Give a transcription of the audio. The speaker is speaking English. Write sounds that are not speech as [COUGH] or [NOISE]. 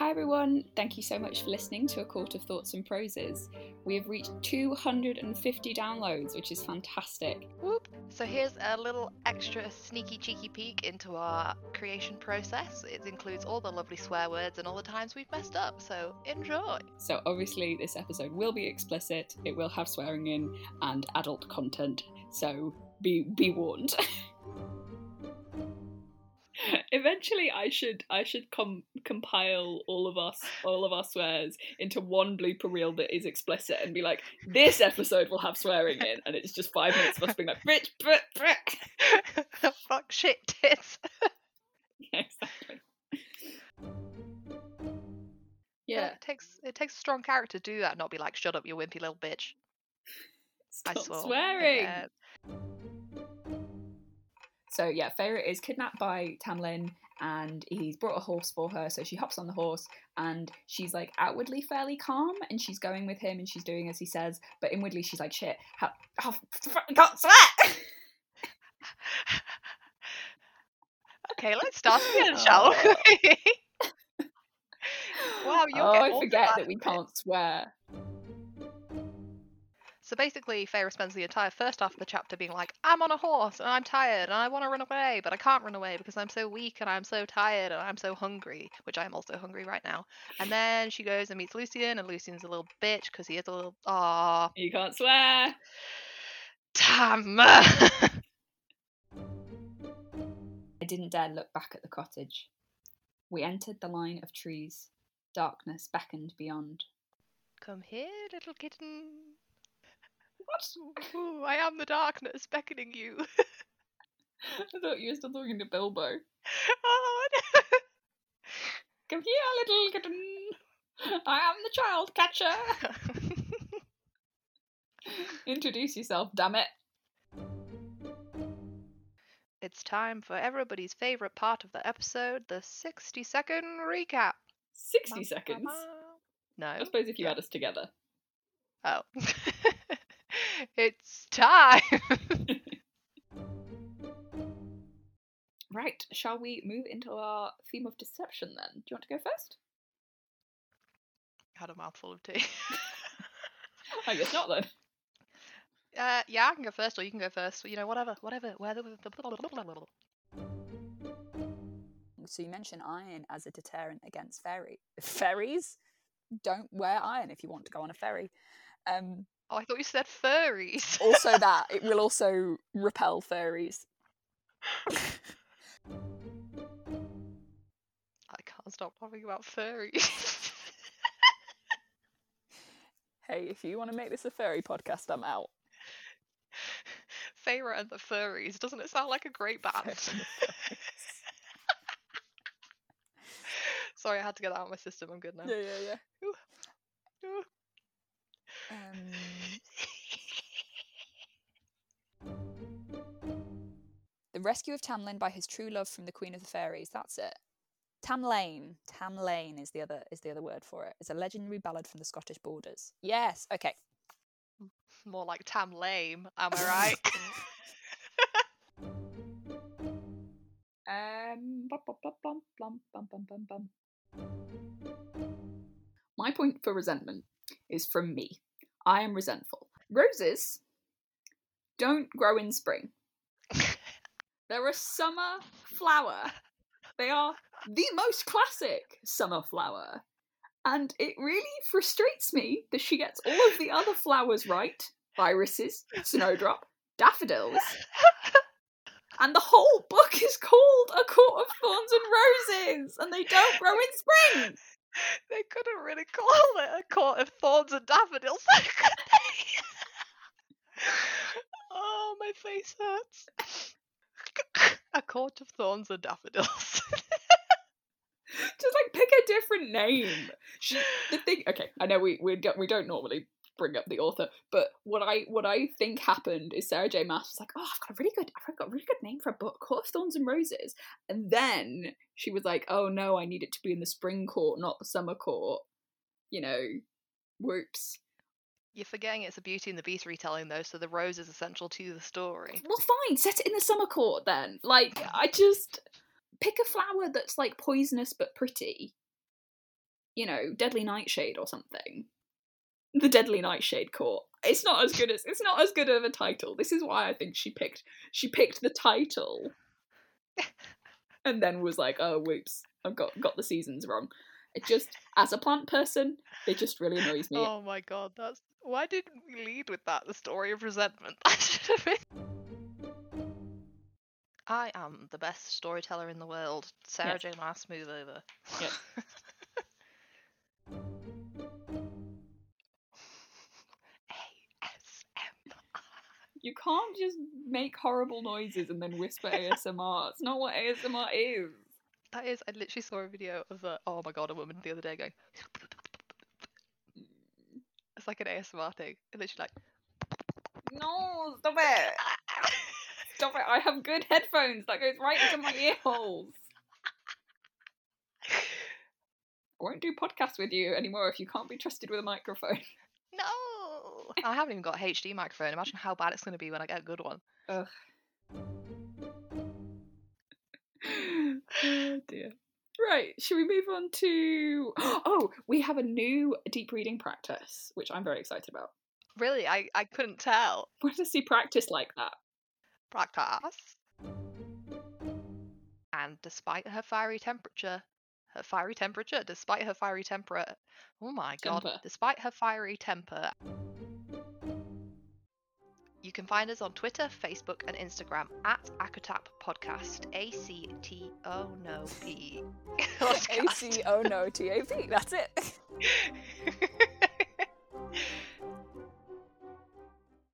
Hi everyone, thank you so much for listening to A Court of Thoughts and Proses. We have reached 250 downloads, which is fantastic. Whoop. So here's a little extra sneaky cheeky peek into our creation process. It includes all the lovely swear words and all the times we've messed up, so enjoy. So obviously this episode will be explicit, it will have swearing in and adult content, so be be warned. [LAUGHS] Eventually, I should I should com- compile all of us all of our swears into one blooper reel that is explicit and be like, this episode will have swearing in, and it's just five minutes of us being like, Brit, Brit, Brit. Fuck shit tits. [LAUGHS] Yeah, exactly. Yeah, Yeah, it takes it takes a strong character to do that, not be like, shut up, you wimpy little bitch. I stop swore. swearing. So yeah, Feyre is kidnapped by Tamlin and he's brought a horse for her. So she hops on the horse and she's like outwardly fairly calm and she's going with him and she's doing as he says, but inwardly she's like, shit, how, how fucking can't swear. [LAUGHS] Okay, let's start again, [LAUGHS] shall oh. we? [LAUGHS] Wow, you'll oh, I forget that we can't swear. So basically, Feyre spends the entire first half of the chapter being like, I'm on a horse and I'm tired and I want to run away, but I can't run away because I'm so weak and I'm so tired and I'm so hungry, which I am also hungry right now. And then she goes and meets Lucien, and Lucien's a little bitch because he is a little. Aw, You can't swear. damn! I didn't dare look back at the cottage. We entered the line of trees. Darkness beckoned beyond. Come here, little kitten. What? Ooh, I am the darkness beckoning you. [LAUGHS] I thought you were still talking to Bilbo. oh, no. Come here, little kitten. I am the child catcher. [LAUGHS] Introduce yourself, damn it. it's time for everybody's favorite part of the episode the 60 second recap. 60 seconds. No. I suppose if you add us together. Oh. [LAUGHS] it's time. [LAUGHS] Right, shall we move into our theme of deception then? Do you want to go first? Had a mouthful of tea. [LAUGHS] I guess not then. Uh, yeah, I can go first, or you can go first. You know, whatever, whatever. Whether So you mentioned iron as a deterrent against ferry ferries. Don't wear iron if you want to go on a ferry. Um, Oh, I thought you said furries. [LAUGHS] also, that it will [LAUGHS] also repel furries. I can't stop talking about furries. [LAUGHS] Hey, if you want to make this a furry podcast, I'm out. Feyre and the furries. Doesn't it sound like a great band? Furry and the furries. Sorry, I had to get that out of my system. I'm good now. yeah, yeah, yeah. Ooh. Um, The rescue of Tamlin by his true love from the Queen of the Fairies. That's it. Tamlane. Tamlane is the other is the other word for it. It's a legendary ballad from the Scottish borders. Yes. Okay. [LAUGHS] More like Tam Lame. Am I [LAUGHS] right? um. My point for resentment is from me. I am resentful. Roses don't grow in spring. They're a summer flower. They are the most classic summer flower. And it really frustrates me that she gets all of the other flowers right irises, snowdrop, daffodils. And the whole book is called A Court of Thorns and Roses, and they don't grow in spring. they couldn't really call it a court of thorns and daffodils, [LAUGHS] [LAUGHS] oh, my face hurts. [LAUGHS] a court of thorns and daffodils. Just like pick a different name. She, the thing, [LAUGHS] okay, I know we we don't we don't normally bring up the author, but what I what I think happened is Sarah J. Maas was like, oh, I've got a really good, I've got a really good name for a book, Court of Thorns and Roses, and then she was like, oh no, I need it to be in the spring court, not the summer court. You know, whoops. You're forgetting it's a Beauty and the Beast retelling, though, so the rose is essential to the story. Well, fine, set it in the summer court then. Like, I just pick a flower that's like poisonous but pretty. you know, Deadly Nightshade or something. The Deadly Nightshade Court. It's not as good as it's not as good of a title. This is why I think she picked she picked the title [LAUGHS] and then was like, oh whoops, I've got got the seasons wrong. It just as a plant person, it just really annoys me. Oh my god, that's why didn't we lead with that? The story of resentment. [LAUGHS] That should have been. I am the best storyteller in the world. Sarah Yes. J. Maas, move over. Yes. [LAUGHS] ASMR. You can't just make horrible noises and then whisper [LAUGHS] ASMR. It's not what ASMR is. That is, I literally saw a video of a, oh my god, a woman the other day going, it's like an ASMR thing. And literally like, No, stop it. Stop it. I have good headphones that goes right into my ear holes. I won't do podcasts with you anymore if you can't be trusted with a microphone. no! I haven't even got a HD microphone. Imagine how bad it's going to be when I get a good one. Ugh. [LAUGHS] oh dear. Right, should we move on to [GASPS] Oh, we have a new deep reading practice, which I'm very excited about. Really, I, I couldn't tell. [LAUGHS] Want does he practice like that? Practice. And despite her fiery temperature, her fiery temperature, despite her fiery temper, oh my god, Temper. despite her fiery temper. You can find us on Twitter, Facebook, and Instagram at ACOTAP Podcast. A C T O no P. [LAUGHS] Oh, A C O no T A P. That's it. [LAUGHS]